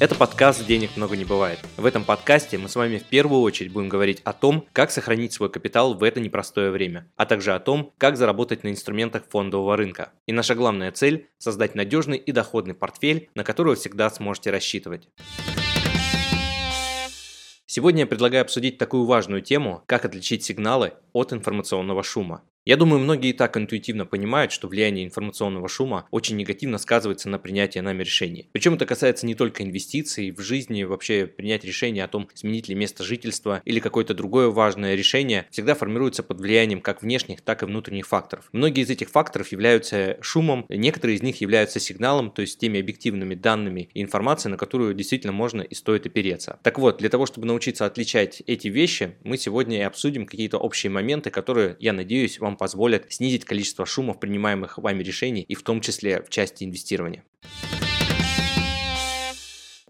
Это подкаст «Денег много не бывает». В этом подкасте мы с вами в первую очередь будем говорить о том, как сохранить свой капитал в это непростое время, а также о том, как заработать на инструментах фондового рынка. И наша главная цель – создать надежный и доходный портфель, на который вы всегда сможете рассчитывать. Сегодня я предлагаю обсудить такую важную тему, как отличить сигналы от информационного шума. Я думаю, многие и так интуитивно понимают, что влияние информационного шума очень негативно сказывается на принятии нами решений. Причем это касается не только инвестиций, в жизни вообще принять решение о том, сменить ли место жительства или какое-то другое важное решение, всегда формируется под влиянием как внешних, так и внутренних факторов. Многие из этих факторов являются шумом, некоторые из них являются сигналом, то есть теми объективными данными и информацией, на которую действительно можно и стоит опереться. Так вот, для того, чтобы научиться отличать эти вещи, мы сегодня и обсудим какие-то общие моменты, которые, я надеюсь, вам позволят снизить количество шумов принимаемых вами решений и в том числе в части инвестирования.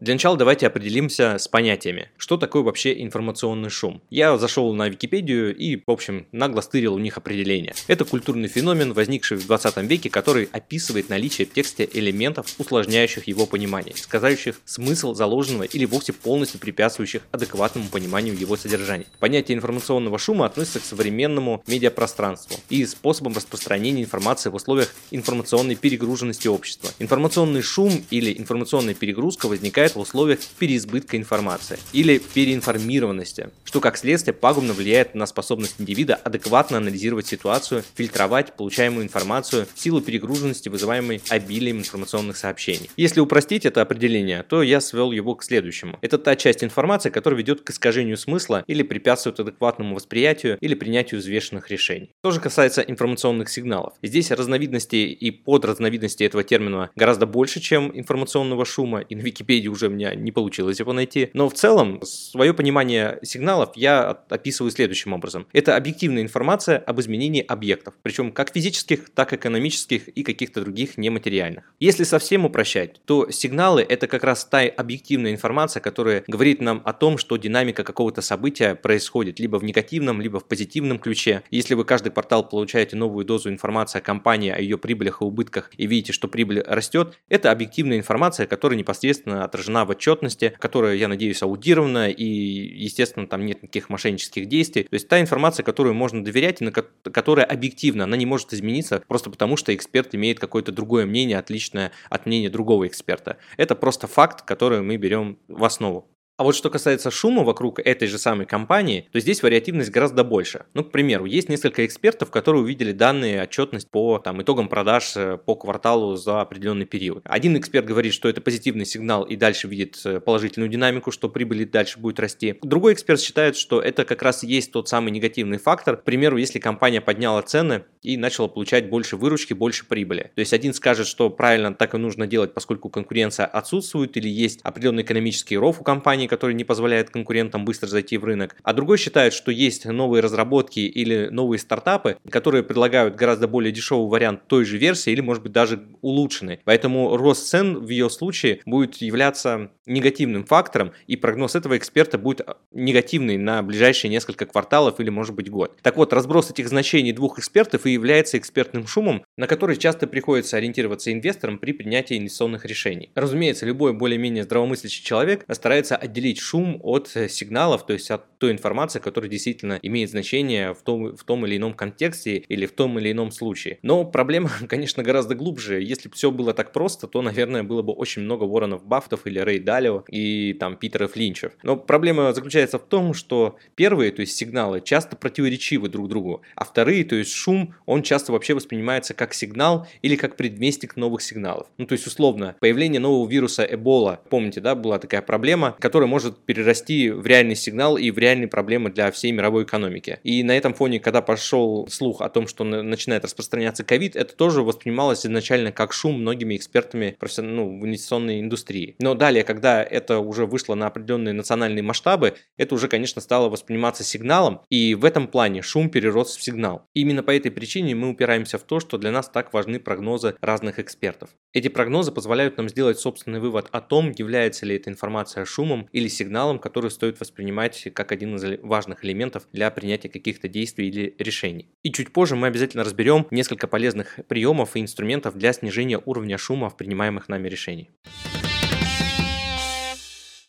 Для начала давайте определимся с понятиями. Что такое вообще информационный шум? Я зашел на Википедию и, в общем, нагло стырил у них определение. Это культурный феномен, возникший в 20 веке, который описывает наличие в тексте элементов, усложняющих его понимание, сказающих смысл заложенного или вовсе полностью препятствующих адекватному пониманию его содержания. Понятие информационного шума относится к современному медиапространству и способам распространения информации в условиях информационной перегруженности общества. Информационный шум или информационная перегрузка возникает возникает в условиях переизбытка информации или переинформированности, что как следствие пагубно влияет на способность индивида адекватно анализировать ситуацию, фильтровать получаемую информацию в силу перегруженности, вызываемой обилием информационных сообщений. Если упростить это определение, то я свел его к следующему. Это та часть информации, которая ведет к искажению смысла или препятствует адекватному восприятию или принятию взвешенных решений. То же касается информационных сигналов. Здесь разновидностей и подразновидностей этого термина гораздо больше, чем информационного шума, и на Википедии уже у меня не получилось его найти. Но в целом, свое понимание сигналов я описываю следующим образом. Это объективная информация об изменении объектов, причем как физических, так и экономических и каких-то других нематериальных. Если совсем упрощать, то сигналы это как раз та объективная информация, которая говорит нам о том, что динамика какого-то события происходит либо в негативном, либо в позитивном ключе. Если вы каждый квартал получаете новую дозу информации о компании, о ее прибылях и убытках и видите, что прибыль растет, это объективная информация, которая непосредственно отражена отражена в отчетности, которая, я надеюсь, аудирована, и, естественно, там нет никаких мошеннических действий. То есть та информация, которую можно доверять, и на которая объективна, она не может измениться просто потому, что эксперт имеет какое-то другое мнение, отличное от мнения другого эксперта. Это просто факт, который мы берем в основу. А вот что касается шума вокруг этой же самой компании, то здесь вариативность гораздо больше. Ну, к примеру, есть несколько экспертов, которые увидели данные отчетность по там, итогам продаж э, по кварталу за определенный период. Один эксперт говорит, что это позитивный сигнал и дальше видит э, положительную динамику, что прибыль дальше будет расти. Другой эксперт считает, что это как раз и есть тот самый негативный фактор. К примеру, если компания подняла цены и начала получать больше выручки, больше прибыли. То есть один скажет, что правильно так и нужно делать, поскольку конкуренция отсутствует или есть определенный экономический ров у компании, который не позволяет конкурентам быстро зайти в рынок, а другой считает, что есть новые разработки или новые стартапы, которые предлагают гораздо более дешевый вариант той же версии или, может быть, даже улучшенный. Поэтому рост цен в ее случае будет являться негативным фактором, и прогноз этого эксперта будет негативный на ближайшие несколько кварталов или, может быть, год. Так вот, разброс этих значений двух экспертов и является экспертным шумом, на который часто приходится ориентироваться инвесторам при принятии инвестиционных решений. Разумеется, любой более-менее здравомыслящий человек старается отделить отделить шум от э, сигналов, то есть от той информации, которая действительно имеет значение в том, в том или ином контексте или в том или ином случае. Но проблема, конечно, гораздо глубже. Если бы все было так просто, то, наверное, было бы очень много Воронов Бафтов или Рэй Далио и там Питеров Линчев. Но проблема заключается в том, что первые, то есть сигналы, часто противоречивы друг другу, а вторые, то есть шум, он часто вообще воспринимается как сигнал или как предместник новых сигналов. Ну, то есть, условно, появление нового вируса Эбола, помните, да, была такая проблема, которая может перерасти в реальный сигнал и в реальные проблемы для всей мировой экономики. И на этом фоне, когда пошел слух о том, что начинает распространяться ковид, это тоже воспринималось изначально как шум многими экспертами ну, в инвестиционной индустрии. Но далее, когда это уже вышло на определенные национальные масштабы, это уже, конечно, стало восприниматься сигналом, и в этом плане шум перерос в сигнал. Именно по этой причине мы упираемся в то, что для нас так важны прогнозы разных экспертов. Эти прогнозы позволяют нам сделать собственный вывод о том, является ли эта информация шумом или сигналом, который стоит воспринимать как один из важных элементов для принятия каких-то действий или решений. И чуть позже мы обязательно разберем несколько полезных приемов и инструментов для снижения уровня шума в принимаемых нами решениях.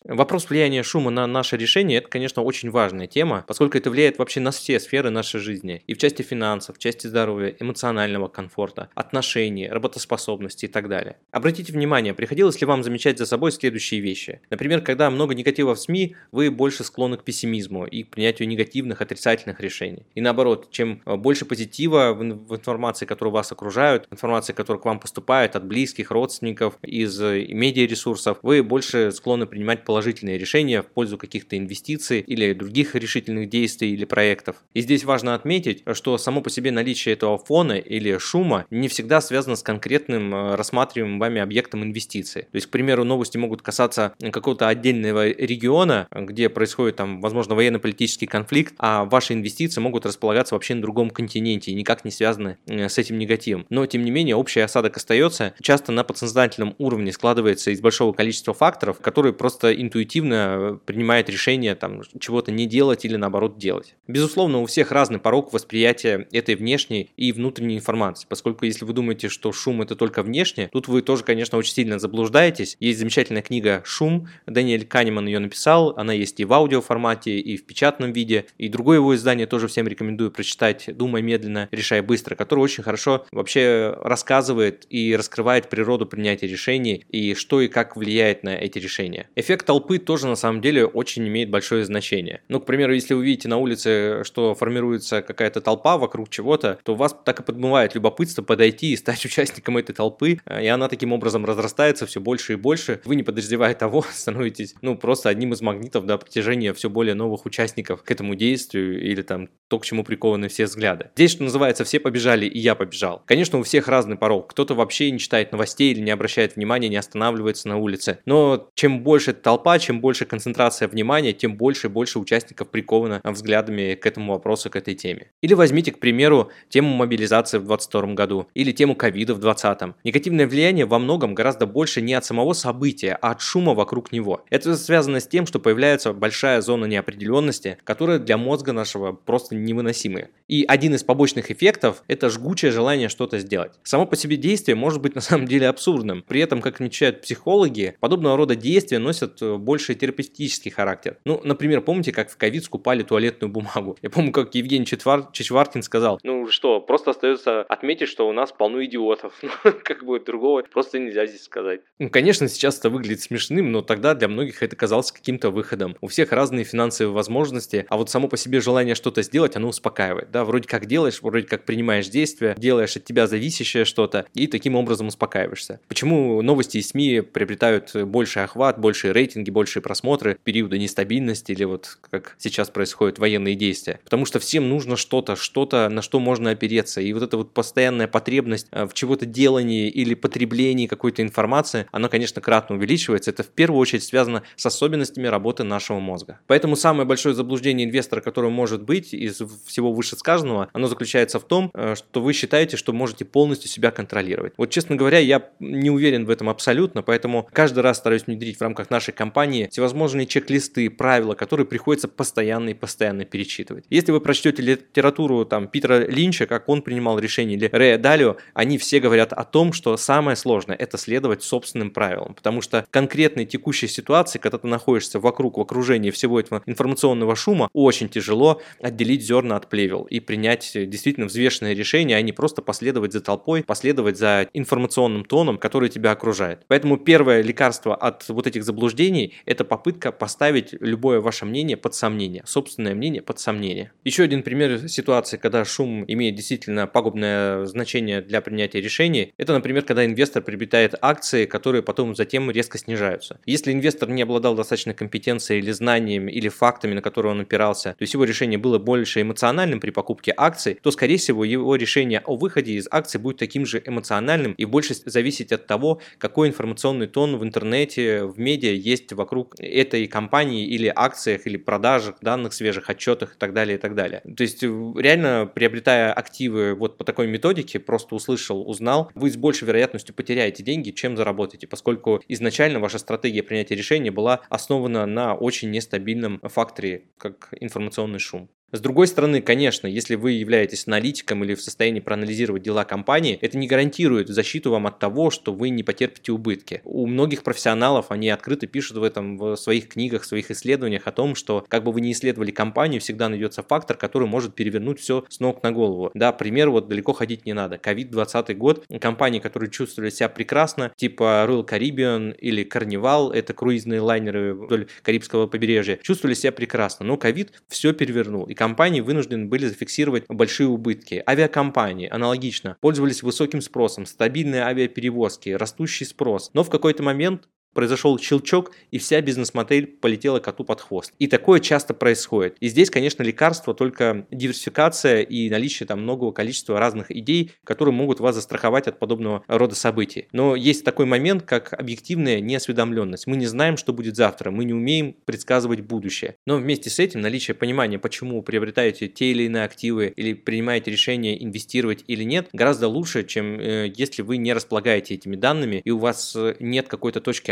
Вопрос влияния шума на наше решение – это, конечно, очень важная тема, поскольку это влияет вообще на все сферы нашей жизни. И в части финансов, в части здоровья, эмоционального комфорта, отношений, работоспособности и так далее. Обратите внимание, приходилось ли вам замечать за собой следующие вещи. Например, когда много негатива в СМИ, вы больше склонны к пессимизму и к принятию негативных, отрицательных решений. И наоборот, чем больше позитива в информации, которая вас окружают, информации, которая к вам поступает от близких, родственников, из медиаресурсов, вы больше склонны принимать положительные решения в пользу каких-то инвестиций или других решительных действий или проектов. И здесь важно отметить, что само по себе наличие этого фона или шума не всегда связано с конкретным э, рассматриваемым вами объектом инвестиции. То есть, к примеру, новости могут касаться какого-то отдельного региона, где происходит там, возможно, военно-политический конфликт, а ваши инвестиции могут располагаться вообще на другом континенте и никак не связаны э, с этим негативом. Но, тем не менее, общий осадок остается. Часто на подсознательном уровне складывается из большого количества факторов, которые просто интуитивно э, принимает решение там чего-то не делать или наоборот делать. Безусловно, у всех разный порог восприятия этой внешней и внутренней информации, поскольку если вы думаете, что шум это только внешне, тут вы тоже, конечно, очень сильно заблуждаетесь. Есть замечательная книга «Шум», Даниэль Канеман ее написал, она есть и в аудиоформате, и в печатном виде, и другое его издание тоже всем рекомендую прочитать «Думай медленно, решай быстро», который очень хорошо вообще рассказывает и раскрывает природу принятия решений и что и как влияет на эти решения. Эффект толпы тоже на самом деле очень имеет большое значение. Ну, к примеру, если вы видите на улице, что формируется какая-то толпа вокруг чего-то, то вас так и подмывает любопытство подойти и стать участником этой толпы, и она таким образом разрастается все больше и больше. Вы, не подозревая того, становитесь, ну, просто одним из магнитов до притяжения все более новых участников к этому действию или там то, к чему прикованы все взгляды. Здесь, что называется, все побежали, и я побежал. Конечно, у всех разный порог. Кто-то вообще не читает новостей или не обращает внимания, не останавливается на улице. Но чем больше толпа, чем больше концентрация внимания, тем больше и больше участников приковано взглядами к этому вопросу, к этой теме. Или возьмите, к примеру, тему мобилизации в 2022 году или тему ковида в 2020. Негативное влияние во многом гораздо больше не от самого события, а от шума вокруг него. Это связано с тем, что появляется большая зона неопределенности, которая для мозга нашего просто невыносимые. И один из побочных эффектов – это жгучее желание что-то сделать. Само по себе действие может быть на самом деле абсурдным. При этом, как отмечают психологи, подобного рода действия носят э, больше терапевтический характер. Ну, например, помните, как в ковид скупали туалетную бумагу? Я помню, как Евгений Четвар... Чичваркин сказал, ну что, просто остается отметить, что у нас полно идиотов. Ну, как бы другого просто нельзя здесь сказать. Ну, конечно, сейчас это выглядит смешным, но тогда для многих это казалось каким-то выходом. У всех разные финансовые возможности, а вот само по себе желание что-то сделать, оно успокаивает. Да, вроде как делаешь, вроде как принимаешь действия, делаешь от тебя зависящее что-то, и таким образом успокаиваешься. Почему новости и СМИ приобретают больший охват, большие рейтинги, большие просмотры, периоды нестабильности или вот как сейчас происходят военные действия? Потому что всем нужно что-то, что-то, на что можно опереться. И вот эта вот постоянная потребность э, в чего-то делании или потреблении какой-то информации, она, конечно, кратно увеличивается. Это в первую очередь связано с особенностями работы нашего мозга. Поэтому самое большое заблуждение инвестора, которое может быть из всего вышесказанного, оно заключается в том, э, что вы считаете, что можете полностью себя контролировать. Вот, честно говоря, я не уверен в этом абсолютно, поэтому каждый раз стараюсь внедрить в рамках нашей компании всевозможные чек-листы, правила, которые приходится постоянно и постоянно перечитывать. Если вы прочтете литературу там Питера Линча, как он принимал решения, или Рэя Далио, они все говорят о том, что самое сложное – это следовать собственным правилам, потому что конкретной текущей ситуации, когда ты находишься вокруг, в окружении всего этого информационного шума, очень тяжело отделить зерна от плевел и принять действительно взвешенное решение, а не просто последовать за толпой, последовать за информационным тоном, который тебя окружает. Поэтому первое лекарство от вот этих заблуждений – это попытка поставить любое ваше мнение под сомнение, собственное мнение под сомнение. Еще один пример ситуации, когда шум имеет действительно пагубное значение для принятия решений, это, например, когда инвестор приобретает акции, которые потом затем резко снижаются. Если инвестор не обладал достаточной компетенцией или знаниями, или фактами, на которые он опирался, то есть его решение было больше эмоциональным при покупке акций, то, скорее всего, его решение о выходе из акций будет таким же эмоциональным и больше зависеть от того, какой информационный тон в интернете, в медиа есть вокруг этой компании или акциях, или продажах, данных свежих, отчетах и так далее, и так далее. То есть, реально, приобретая активы вот по такой методике, просто услышал, узнал, вы с большей вероятностью потеряете деньги, чем заработаете, поскольку изначально ваша стратегия принятия решения была основана на очень нестабильном факторе, как информационный шум. С другой стороны, конечно, если вы являетесь аналитиком или в состоянии проанализировать дела компании, это не гарантирует защиту вам от того, что вы не потерпите убытки. У многих профессионалов они открыто пишут в этом в своих книгах, в своих исследованиях о том, что как бы вы ни исследовали компанию, всегда найдется фактор, который может перевернуть все с ног на голову. Да, пример вот далеко ходить не надо. Ковид 20 год, компании, которые чувствовали себя прекрасно, типа Royal Caribbean или Carnival, это круизные лайнеры вдоль Карибского побережья, чувствовали себя прекрасно. Но ковид все перевернул, и компании вынуждены были зафиксировать большие убытки. Авиакомпании аналогично пользовались высоким спросом, стабильные авиаперевозки, растущий спрос. Но в какой-то момент произошел щелчок, и вся бизнес-модель полетела коту под хвост. И такое часто происходит. И здесь, конечно, лекарство только диверсификация и наличие там многого количества разных идей, которые могут вас застраховать от подобного рода событий. Но есть такой момент, как объективная неосведомленность. Мы не знаем, что будет завтра, мы не умеем предсказывать будущее. Но вместе с этим наличие понимания, почему вы приобретаете те или иные активы или принимаете решение инвестировать или нет, гораздо лучше, чем э, если вы не располагаете этими данными и у вас э, нет какой-то точки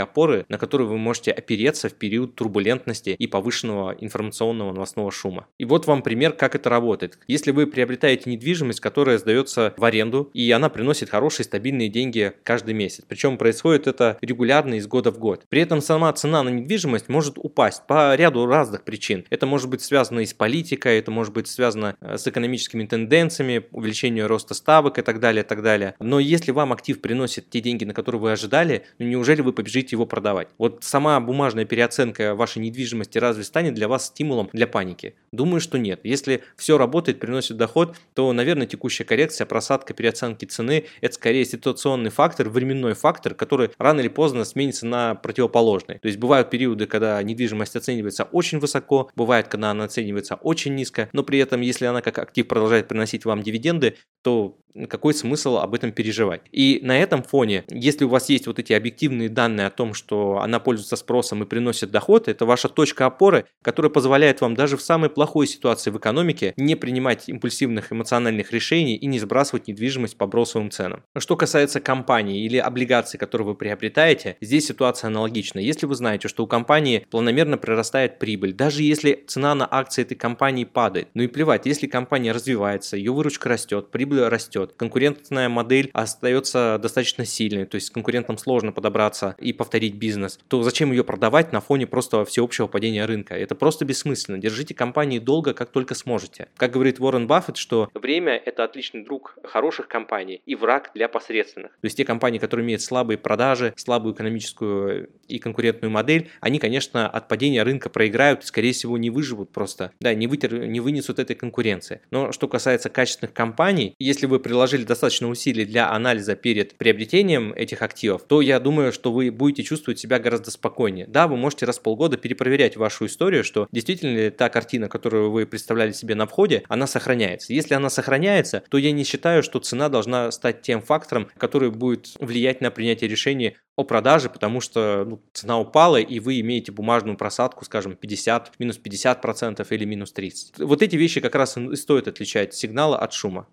на которые вы можете опереться в период турбулентности и повышенного информационного новостного шума. И вот вам пример, как это работает. Если вы приобретаете недвижимость, которая сдается в аренду, и она приносит хорошие стабильные деньги каждый месяц. Причем происходит это регулярно из года в год. При этом сама цена на недвижимость может упасть по ряду разных причин. Это может быть связано и с политикой, это может быть связано э, с экономическими тенденциями, увеличением роста ставок и так далее, и так далее. Но если вам актив приносит те деньги, на которые вы ожидали, ну неужели вы побежите его продавать. Вот сама бумажная переоценка вашей недвижимости разве станет для вас стимулом для паники? Думаю, что нет. Если все работает, приносит доход, то, наверное, текущая коррекция, просадка переоценки цены – это скорее ситуационный фактор, временной фактор, который рано или поздно сменится на противоположный. То есть бывают периоды, когда недвижимость оценивается очень высоко, бывает, когда она оценивается очень низко, но при этом, если она как актив продолжает приносить вам дивиденды, то какой смысл об этом переживать? И на этом фоне, если у вас есть вот эти объективные данные о том, что она пользуется спросом и приносит доход, это ваша точка опоры, которая позволяет вам даже в самой плохой ситуации в экономике не принимать импульсивных эмоциональных решений и не сбрасывать недвижимость по бросовым ценам. Что касается компании или облигаций, которые вы приобретаете, здесь ситуация аналогична. Если вы знаете, что у компании планомерно прирастает прибыль, даже если цена на акции этой компании падает, ну и плевать, если компания развивается, ее выручка растет, прибыль растет, конкурентная модель остается достаточно сильной, то есть конкурентам сложно подобраться и повторить бизнес, то зачем ее продавать на фоне просто всеобщего падения рынка? Это просто бессмысленно. Держите компании долго, как только сможете. Как говорит Уоррен Баффет, что время – это отличный друг хороших компаний и враг для посредственных. То есть те компании, которые имеют слабые продажи, слабую экономическую и конкурентную модель, они, конечно, от падения рынка проиграют и, скорее всего, не выживут просто, да, не, вытер, не вынесут этой конкуренции. Но что касается качественных компаний, если вы приложили достаточно усилий для анализа перед приобретением этих активов, то я думаю, что вы будете чувствовать себя гораздо спокойнее. Да, вы можете раз в полгода перепроверять вашу историю, что действительно ли та картина, которую вы представляли себе на входе, она сохраняется. Если она сохраняется, то я не считаю, что цена должна стать тем фактором, который будет влиять на принятие решения о продаже, потому что ну, цена упала, и вы имеете бумажную просадку, скажем, 50, минус 50% или минус 30. Вот эти вещи как раз и стоит отличать сигналы от шума.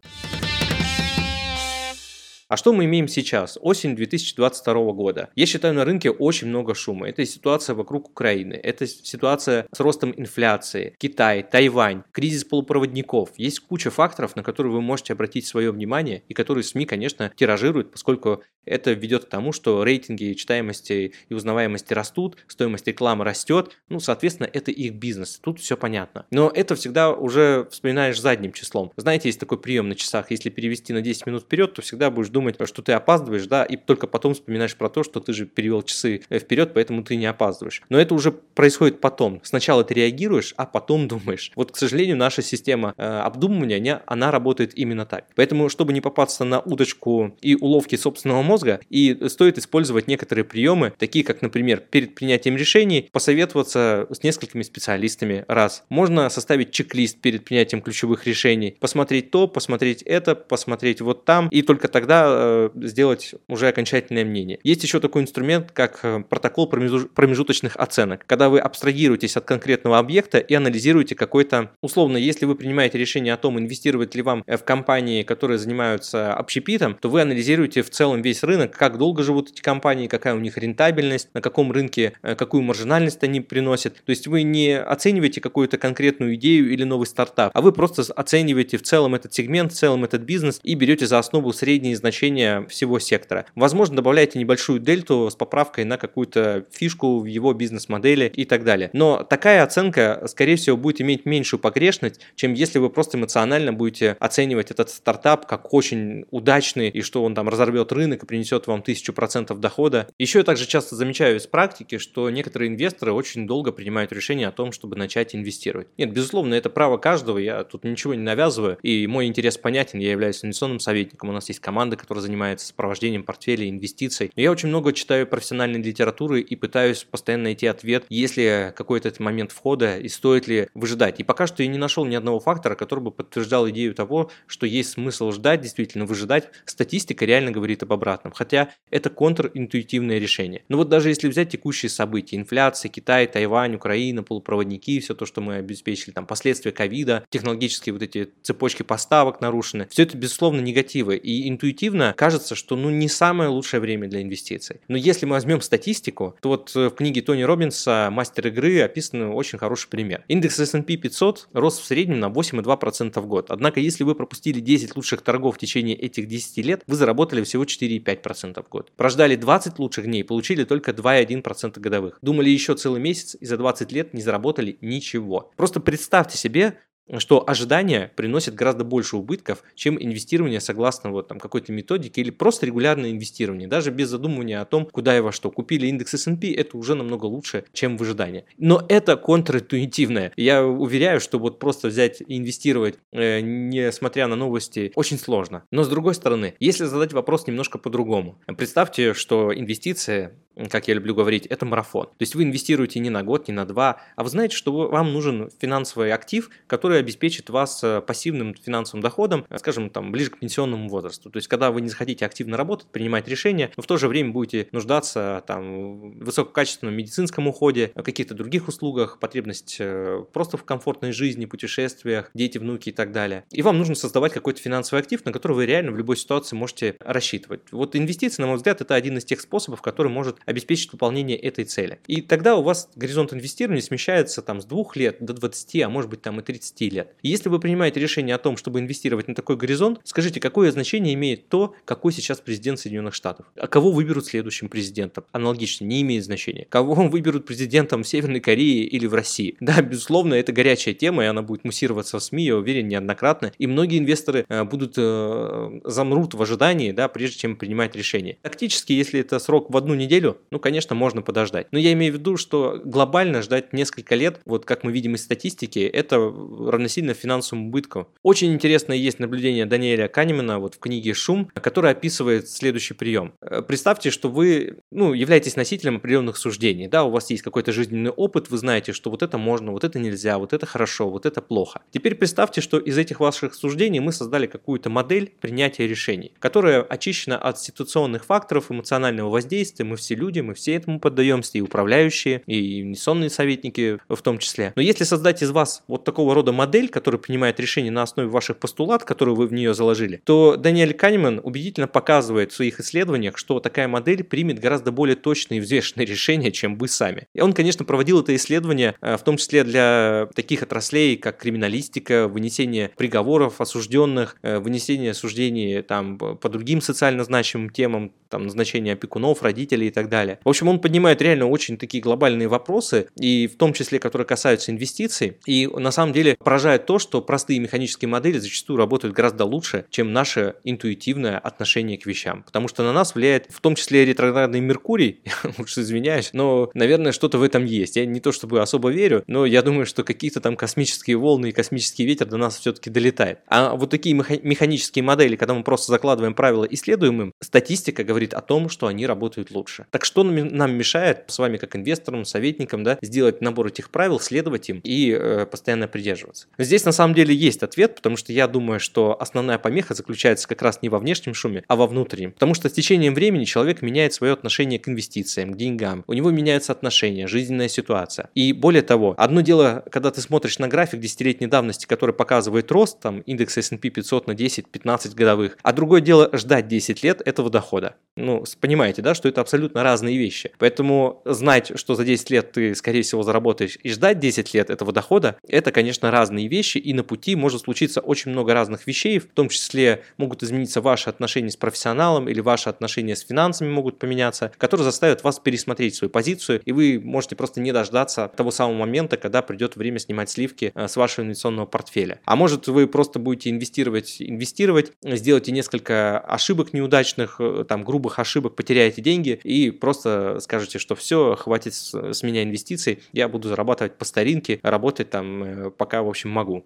А что мы имеем сейчас? Осень 2022 года. Я считаю, на рынке очень много шума. Это ситуация вокруг Украины, это ситуация с ростом инфляции, Китай, Тайвань, кризис полупроводников. Есть куча факторов, на которые вы можете обратить свое внимание и которые СМИ, конечно, тиражируют, поскольку это ведет к тому, что рейтинги читаемости и узнаваемости растут, стоимость рекламы растет, ну, соответственно, это их бизнес, тут все понятно. Но это всегда уже вспоминаешь задним числом. Знаете, есть такой прием на часах, если перевести на 10 минут вперед, то всегда будешь думать, что ты опаздываешь, да, и только потом вспоминаешь про то, что ты же перевел часы э, вперед, поэтому ты не опаздываешь. Но это уже происходит потом. Сначала ты реагируешь, а потом думаешь. Вот, к сожалению, наша система э, обдумывания, она работает именно так. Поэтому, чтобы не попасться на удочку и уловки собственного мозга, и стоит использовать некоторые приемы, такие как, например, перед принятием решений посоветоваться с несколькими специалистами раз. Можно составить чек-лист перед принятием ключевых решений, посмотреть то, посмотреть это, посмотреть вот там, и только тогда э, сделать уже окончательное мнение. Есть еще такой инструмент, как э, протокол промежуточных оценок, когда вы абстрагируетесь от конкретного объекта и анализируете какой-то, условно, если вы принимаете решение о том, инвестировать ли вам в компании, которые занимаются общепитом, то вы анализируете в целом весь рынок, как долго живут эти компании, какая у них рентабельность, на каком рынке, э, какую маржинальность они приносят. То есть вы не оцениваете какую-то конкретную идею или новый стартап, а вы просто оцениваете в целом этот сегмент, в целом этот бизнес и берете за основу средние значения всего сектора. Возможно, добавляете небольшую дельту с поправкой на какую-то фишку в его бизнес-модели и так далее. Но такая оценка, скорее всего, будет иметь меньшую погрешность, чем если вы просто эмоционально будете оценивать этот стартап как очень удачный и что он там разорвет рынок и принесет вам тысячу процентов дохода. Еще я также часто замечаю из практики, что некоторые инвесторы очень долго принимают решение о том, чтобы начать инвестировать. Нет, безусловно, это право каждого, я тут ничего не навязываю, и мой интерес понятен, я являюсь инвестиционным советником, у нас есть команда, которая занимается сопровождением портфелей, инвестиций. Но я очень много читаю профессиональной литературы и пытаюсь постоянно найти ответ, есть ли какой-то момент входа и стоит ли выжидать. И пока что я не нашел ни одного фактора, который бы подтверждал идею того, что есть смысл ждать, действительно выжидать. Статистика реально говорит об обратном, хотя это контринтуитивное решение. Но вот даже если взять текущие события, инфляция, Китай, Тайвань, Украина, полупроводники, все то, что мы обеспечили, там последствия ковида, технологические вот эти цепочки поставок нарушены, все это, безусловно, негативы. И интуитивно кажется, что ну не самое лучшее время для инвестиций. Но если мы возьмем статистику, то вот э, в книге Тони Робинса «Мастер игры» описан очень хороший пример. Индекс S&P 500 рос в среднем на 8,2% в год. Однако, если вы пропустили 10 лучших торгов в течение этих 10 лет, вы заработали всего 4,5% в год. Прождали 20 лучших дней, получили только 2,1% годовых. Думали еще целый месяц и за 20 лет не заработали ничего. Просто представьте себе, что ожидания приносят гораздо больше убытков, чем инвестирование согласно вот там какой-то методике или просто регулярное инвестирование, даже без задумывания о том, куда и во что. Купили индекс S&P, это уже намного лучше, чем в ожидании. Но это контринтуитивное. Я уверяю, что вот просто взять и инвестировать, э, несмотря на новости, очень сложно. Но с другой стороны, если задать вопрос немножко по-другому, представьте, что инвестиция как я люблю говорить, это марафон. То есть вы инвестируете не на год, не на два, а вы знаете, что вам нужен финансовый актив, который обеспечит вас э, пассивным финансовым доходом, э, скажем, там, ближе к пенсионному возрасту. То есть когда вы не захотите активно работать, принимать решения, но в то же время будете нуждаться там, в высококачественном медицинском уходе, каких-то других услугах, потребность э, просто в комфортной жизни, путешествиях, дети, внуки и так далее. И вам нужно создавать какой-то финансовый актив, на который вы реально в любой ситуации можете рассчитывать. Вот инвестиции, на мой взгляд, это один из тех способов, который может обеспечить выполнение этой цели. И тогда у вас горизонт инвестирования смещается там с 2 лет до 20, а может быть там и 30 лет. Если вы принимаете решение о том, чтобы инвестировать на такой горизонт, скажите, какое значение имеет то, какой сейчас президент Соединенных Штатов? А кого выберут следующим президентом? Аналогично, не имеет значения. Кого выберут президентом в Северной Корее или в России? Да, безусловно, это горячая тема, и она будет муссироваться в СМИ, я уверен, неоднократно. И многие инвесторы э, будут э, замрут в ожидании, да, прежде чем принимать решение. Тактически, если это срок в одну неделю, ну, конечно, можно подождать. Но я имею в виду, что глобально ждать несколько лет, вот как мы видим из статистики, это равносильно финансовому убытку. Очень интересное есть наблюдение Даниэля Канемана вот в книге «Шум», который описывает следующий прием. Э, представьте, что вы ну, являетесь носителем определенных суждений, да, у вас есть какой-то жизненный опыт, вы знаете, что вот это можно, вот это нельзя, вот это хорошо, вот это плохо. Теперь представьте, что из этих ваших суждений мы создали какую-то модель принятия решений, которая очищена от ситуационных факторов эмоционального воздействия, мы все люди, мы все этому поддаемся, и управляющие, и инвестиционные советники в том числе. Но если создать из вас вот такого рода модель, которая принимает решения на основе ваших постулат, которые вы в нее заложили, то Даниэль Канеман убедительно показывает в своих исследованиях, что такая модель примет гораздо более точные и взвешенные решения, чем вы сами. И он, конечно, проводил это исследование, э, в том числе для таких отраслей, как криминалистика, вынесение приговоров осужденных, э, вынесение суждений там, по другим социально значимым темам, там, назначение опекунов, родителей и так далее. В общем, он поднимает реально очень такие глобальные вопросы, и в том числе, которые касаются инвестиций. И на самом деле поражает то, что простые механические модели зачастую работают гораздо лучше, чем наше интуитивное отношение к вещам. Потому что на нас влияет в том числе ретроградный Меркурий, лучше извиняюсь, но, наверное, что-то в этом есть. Я не то чтобы особо верю, но я думаю, что какие-то там космические волны и космический ветер до нас все-таки долетает. А вот такие механические модели, когда мы просто закладываем правила и следуем им, статистика говорит о том, что они работают лучше. Так что нам мешает с вами как инвесторам, советникам, да, сделать набор этих правил, следовать им и э, постоянно придерживаться? Ориентироваться? Здесь на самом деле есть ответ, потому что я думаю, что основная помеха заключается как раз не во внешнем шуме, а во внутреннем. Потому что с течением времени человек меняет свое отношение к инвестициям, к деньгам. У него меняются отношения, жизненная ситуация. И более того, одно дело, когда ты смотришь на график десятилетней давности, который показывает рост, там индекс S&P 500 на 10-15 годовых, а другое дело ждать 10 лет этого дохода. Ну, понимаете, да, что это абсолютно разные вещи. Поэтому знать, что за 10 лет ты, скорее всего, заработаешь и ждать 10 лет этого дохода, это, конечно, разные вещи, и на пути может случиться очень много разных вещей, в том числе могут измениться ваши отношения с профессионалом или ваши отношения с финансами могут поменяться, которые заставят вас пересмотреть свою позицию, и вы можете просто не дождаться того самого момента, когда придет время снимать сливки э, с вашего инвестиционного портфеля. А может вы просто будете инвестировать, инвестировать, сделаете несколько ошибок неудачных, э, там грубых ошибок, потеряете деньги и просто скажете, что все, хватит с меня инвестиций, я буду зарабатывать по старинке, работать там э, пока, в общем, могу.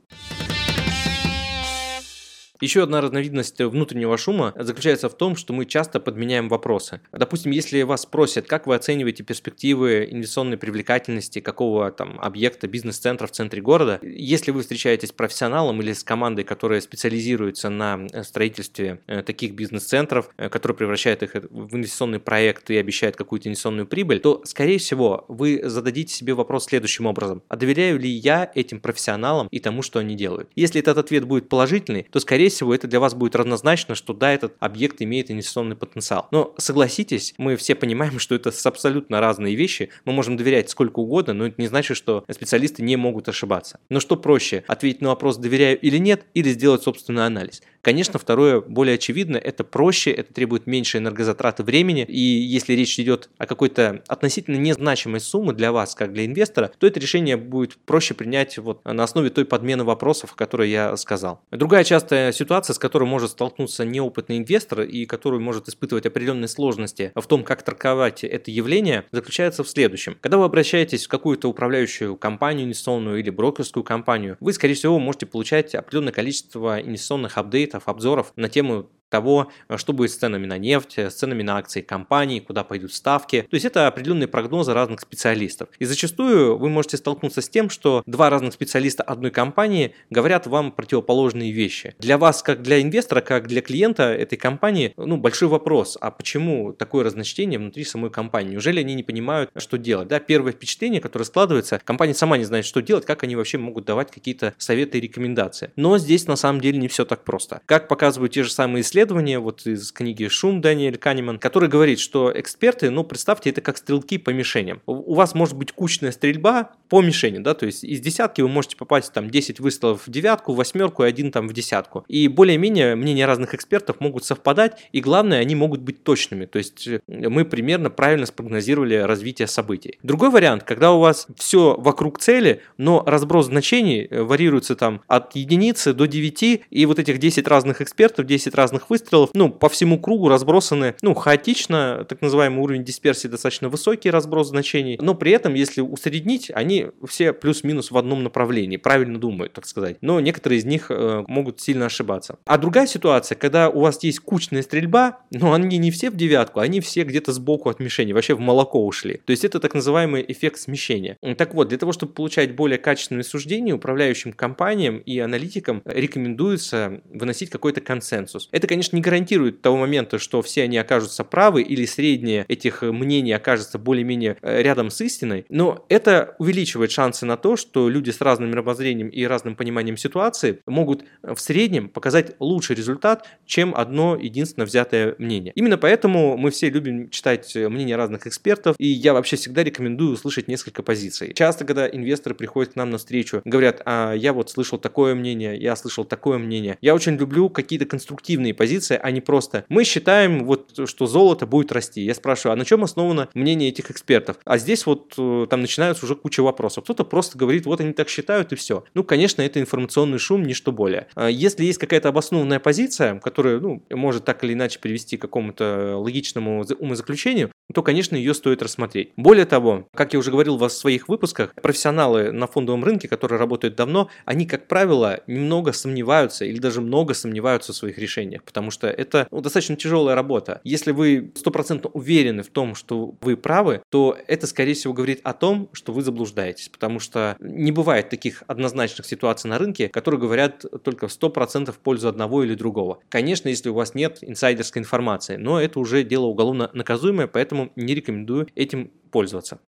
Еще одна разновидность внутреннего шума заключается в том, что мы часто подменяем вопросы. Допустим, если вас спросят, как вы оцениваете перспективы инвестиционной привлекательности какого там объекта, бизнес-центра в центре города, если вы встречаетесь с профессионалом или с командой, которая специализируется на строительстве э, таких бизнес-центров, э, которые превращают их в инвестиционный проект и обещают какую-то инвестиционную прибыль, то, скорее всего, вы зададите себе вопрос следующим образом. А доверяю ли я этим профессионалам и тому, что они делают? Если этот ответ будет положительный, то, скорее скорее всего, это для вас будет равнозначно, что да, этот объект имеет инвестиционный потенциал. Но согласитесь, мы все понимаем, что это абсолютно разные вещи. Мы можем доверять сколько угодно, но это не значит, что специалисты не могут ошибаться. Но что проще, ответить на вопрос доверяю или нет, или сделать собственный анализ? Конечно, второе более очевидно, это проще, это требует меньше энергозатраты времени, и если речь идет о какой-то относительно незначимой суммы для вас, как для инвестора, то это решение будет проще принять вот на основе той подмены вопросов, о которой я сказал. Другая частая ситуация, с которой может столкнуться неопытный инвестор и который может испытывать определенные сложности в том, как трактовать это явление, заключается в следующем. Когда вы обращаетесь в какую-то управляющую компанию инвестиционную или брокерскую компанию, вы, скорее всего, можете получать определенное количество инвестиционных апдейтов апдейтов, обзоров на тему того, что будет с ценами на нефть, с ценами на акции компаний, куда пойдут ставки. То есть это определенные прогнозы разных специалистов. И зачастую вы можете столкнуться с тем, что два разных специалиста одной компании говорят вам противоположные вещи. Для вас, как для инвестора, как для клиента этой компании, ну, большой вопрос, а почему такое разночтение внутри самой компании? Неужели они не понимают, что делать? Да, первое впечатление, которое складывается, компания сама не знает, что делать, как они вообще могут давать какие-то советы и рекомендации. Но здесь на самом деле не все так просто. Как показывают те же самые исследования, исследование вот из книги «Шум» Даниэль Канеман, который говорит, что эксперты, ну, представьте, это как стрелки по мишеням. У вас может быть кучная стрельба по мишени, да, то есть из десятки вы можете попасть там 10 выстрелов в девятку, в восьмерку и один там в десятку. И более-менее мнения разных экспертов могут совпадать, и главное, они могут быть точными, то есть э, мы примерно правильно спрогнозировали развитие событий. Другой вариант, когда у вас все вокруг цели, но разброс значений э, варьируется там от единицы до 9, и вот этих 10 разных экспертов, 10 разных выстрелов, ну, по всему кругу разбросаны, ну, хаотично, так называемый уровень дисперсии достаточно высокий разброс значений, но при этом, если усреднить, они все плюс-минус в одном направлении, правильно думают, так сказать. Но некоторые из них э, могут сильно ошибаться. А другая ситуация, когда у вас есть кучная стрельба, но они не все в девятку, они все где-то сбоку от мишени, вообще в молоко ушли. То есть это так называемый эффект смещения. Так вот, для того, чтобы получать более качественные суждения, управляющим компаниям и аналитикам рекомендуется выносить какой-то консенсус. Это, конечно, конечно, не гарантирует того момента, что все они окажутся правы или среднее этих мнений окажется более-менее э, рядом с истиной, но это увеличивает шансы на то, что люди с разным мировоззрением и разным пониманием ситуации могут в среднем показать лучший результат, чем одно единственно взятое мнение. Именно поэтому мы все любим читать мнения разных экспертов, и я вообще всегда рекомендую услышать несколько позиций. Часто, когда инвесторы приходят к нам на встречу, говорят, а я вот слышал такое мнение, я слышал такое мнение. Я очень люблю какие-то конструктивные позиции, позиция, а не просто мы считаем, вот, что золото будет расти. Я спрашиваю, а на чем основано мнение этих экспертов? А здесь вот э, там начинаются уже куча вопросов. Кто-то просто говорит, вот они так считают и все. Ну, конечно, это информационный шум, ни что более. А если есть какая-то обоснованная позиция, которая ну, может так или иначе привести к какому-то логичному умозаключению, то, конечно, ее стоит рассмотреть. Более того, как я уже говорил в своих выпусках, профессионалы на фондовом рынке, которые работают давно, они, как правило, немного сомневаются или даже много сомневаются в своих решениях, потому что это ну, достаточно тяжелая работа. Если вы стопроцентно уверены в том, что вы правы, то это, скорее всего, говорит о том, что вы заблуждаетесь, потому что не бывает таких однозначных ситуаций на рынке, которые говорят только в 100% в пользу одного или другого. Конечно, если у вас нет инсайдерской информации, но это уже дело уголовно наказуемое, поэтому не рекомендую этим пользоваться.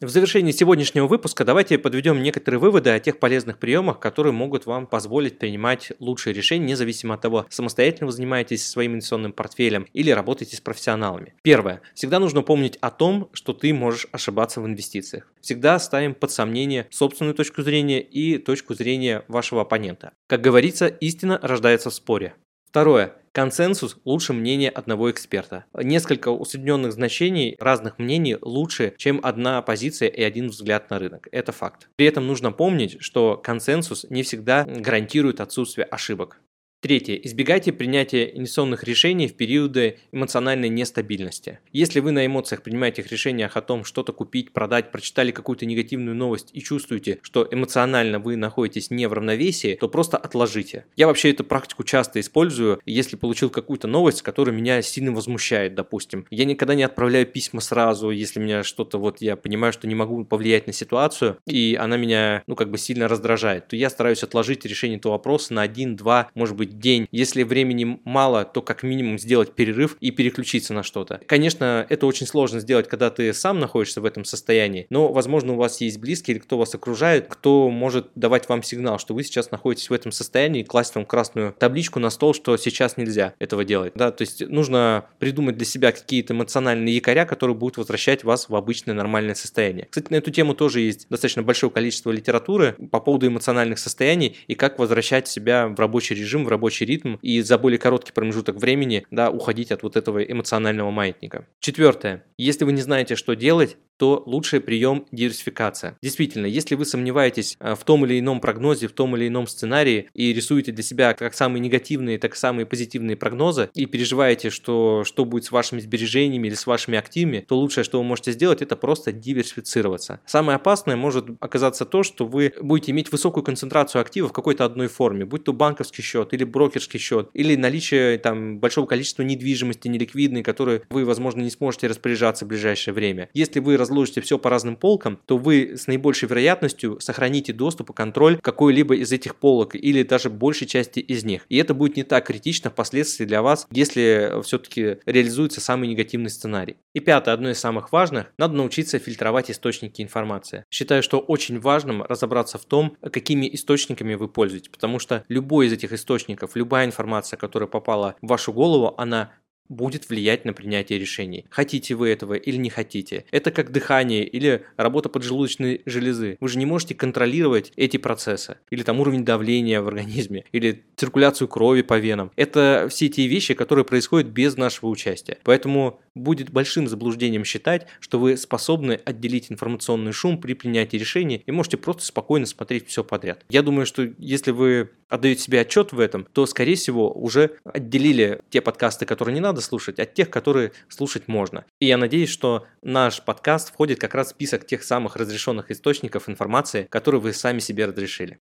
В завершении сегодняшнего выпуска давайте подведем некоторые выводы о тех полезных приемах, которые могут вам позволить принимать лучшие решения, независимо от того, самостоятельно вы занимаетесь своим инвестиционным портфелем или работаете с профессионалами. Первое. Всегда нужно помнить о том, что ты можешь ошибаться в инвестициях. Всегда ставим под сомнение собственную точку зрения и точку зрения вашего оппонента. Как говорится, истина рождается в споре. Второе. Консенсус лучше мнения одного эксперта. Несколько усредненных значений разных мнений лучше, чем одна позиция и один взгляд на рынок. Это факт. При этом нужно помнить, что консенсус не всегда гарантирует отсутствие ошибок. Третье. Избегайте принятия инвестиционных решений в периоды эмоциональной нестабильности. Если вы на эмоциях принимаете их решениях о том, что-то купить, продать, прочитали какую-то негативную новость и чувствуете, что эмоционально вы находитесь не в равновесии, то просто отложите. Я вообще эту практику часто использую, если получил какую-то новость, которая меня сильно возмущает, допустим. Я никогда не отправляю письма сразу, если меня что-то вот я понимаю, что не могу повлиять на ситуацию, и она меня, ну, как бы сильно раздражает, то я стараюсь отложить решение этого вопроса на один, два, может быть, быть день. Если времени мало, то как минимум сделать перерыв и переключиться на что-то. Конечно, это очень сложно сделать, когда ты сам находишься в этом состоянии, но, возможно, у вас есть близкие или кто вас окружает, кто может давать вам сигнал, что вы сейчас находитесь в этом состоянии, класть вам красную табличку на стол, что сейчас нельзя этого делать. Да, то есть нужно придумать для себя какие-то эмоциональные якоря, которые будут возвращать вас в обычное нормальное состояние. Кстати, на эту тему тоже есть достаточно большое количество литературы по поводу эмоциональных состояний и как возвращать себя в рабочий режим, в рабочий ритм и за более короткий промежуток времени да, уходить от вот этого эмоционального маятника. Четвертое. Если вы не знаете, что делать, то лучший прием – диверсификация. Действительно, если вы сомневаетесь э, в том или ином прогнозе, в том или ином сценарии и рисуете для себя как самые негативные, так и самые позитивные прогнозы и переживаете, что, что будет с вашими сбережениями или с вашими активами, то лучшее, что вы можете сделать, это просто диверсифицироваться. Самое опасное может оказаться то, что вы будете иметь высокую концентрацию активов в какой-то одной форме, будь то банковский счет или брокерский счет, или наличие там большого количества недвижимости неликвидной, которой вы, возможно, не сможете распоряжаться в ближайшее время. Если вы разложите все по разным полкам, то вы с наибольшей вероятностью сохраните доступ и контроль какой-либо из этих полок или даже большей части из них. И это будет не так критично впоследствии для вас, если все-таки реализуется самый негативный сценарий. И пятое, одно из самых важных, надо научиться фильтровать источники информации. Считаю, что очень важным разобраться в том, какими источниками вы пользуетесь, потому что любой из этих источников, любая информация, которая попала в вашу голову, она будет влиять на принятие решений. Хотите вы этого или не хотите. Это как дыхание или работа поджелудочной железы. Вы же не можете контролировать эти процессы. Или там уровень давления в организме, или циркуляцию крови по венам. Это все те вещи, которые происходят без нашего участия. Поэтому будет большим заблуждением считать, что вы способны отделить информационный шум при принятии решений и можете просто спокойно смотреть все подряд. Я думаю, что если вы отдаете себе отчет в этом, то, скорее всего, уже отделили те подкасты, которые не надо слушать, от тех, которые слушать можно. И я надеюсь, что наш подкаст входит как раз в список тех самых разрешенных источников информации, которые вы сами себе разрешили.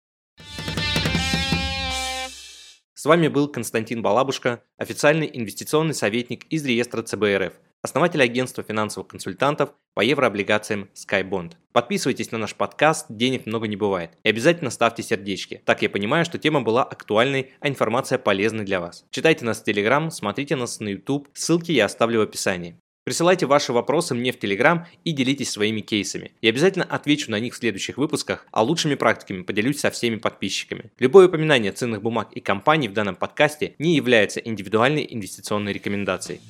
С вами был Константин Балабушка, официальный инвестиционный советник из реестра ЦБРФ, основатель агентства финансовых консультантов по еврооблигациям SkyBond. Подписывайтесь на наш подкаст «Денег много не бывает» и обязательно ставьте сердечки. Так я понимаю, что тема была актуальной, а информация полезной для вас. Читайте нас в Telegram, смотрите нас на YouTube, ссылки я оставлю в описании. Присылайте ваши вопросы мне в Телеграм и делитесь своими кейсами. Я обязательно отвечу на них в следующих выпусках, а лучшими практиками поделюсь со всеми подписчиками. Любое упоминание ценных бумаг и компаний в данном подкасте не является индивидуальной инвестиционной рекомендацией.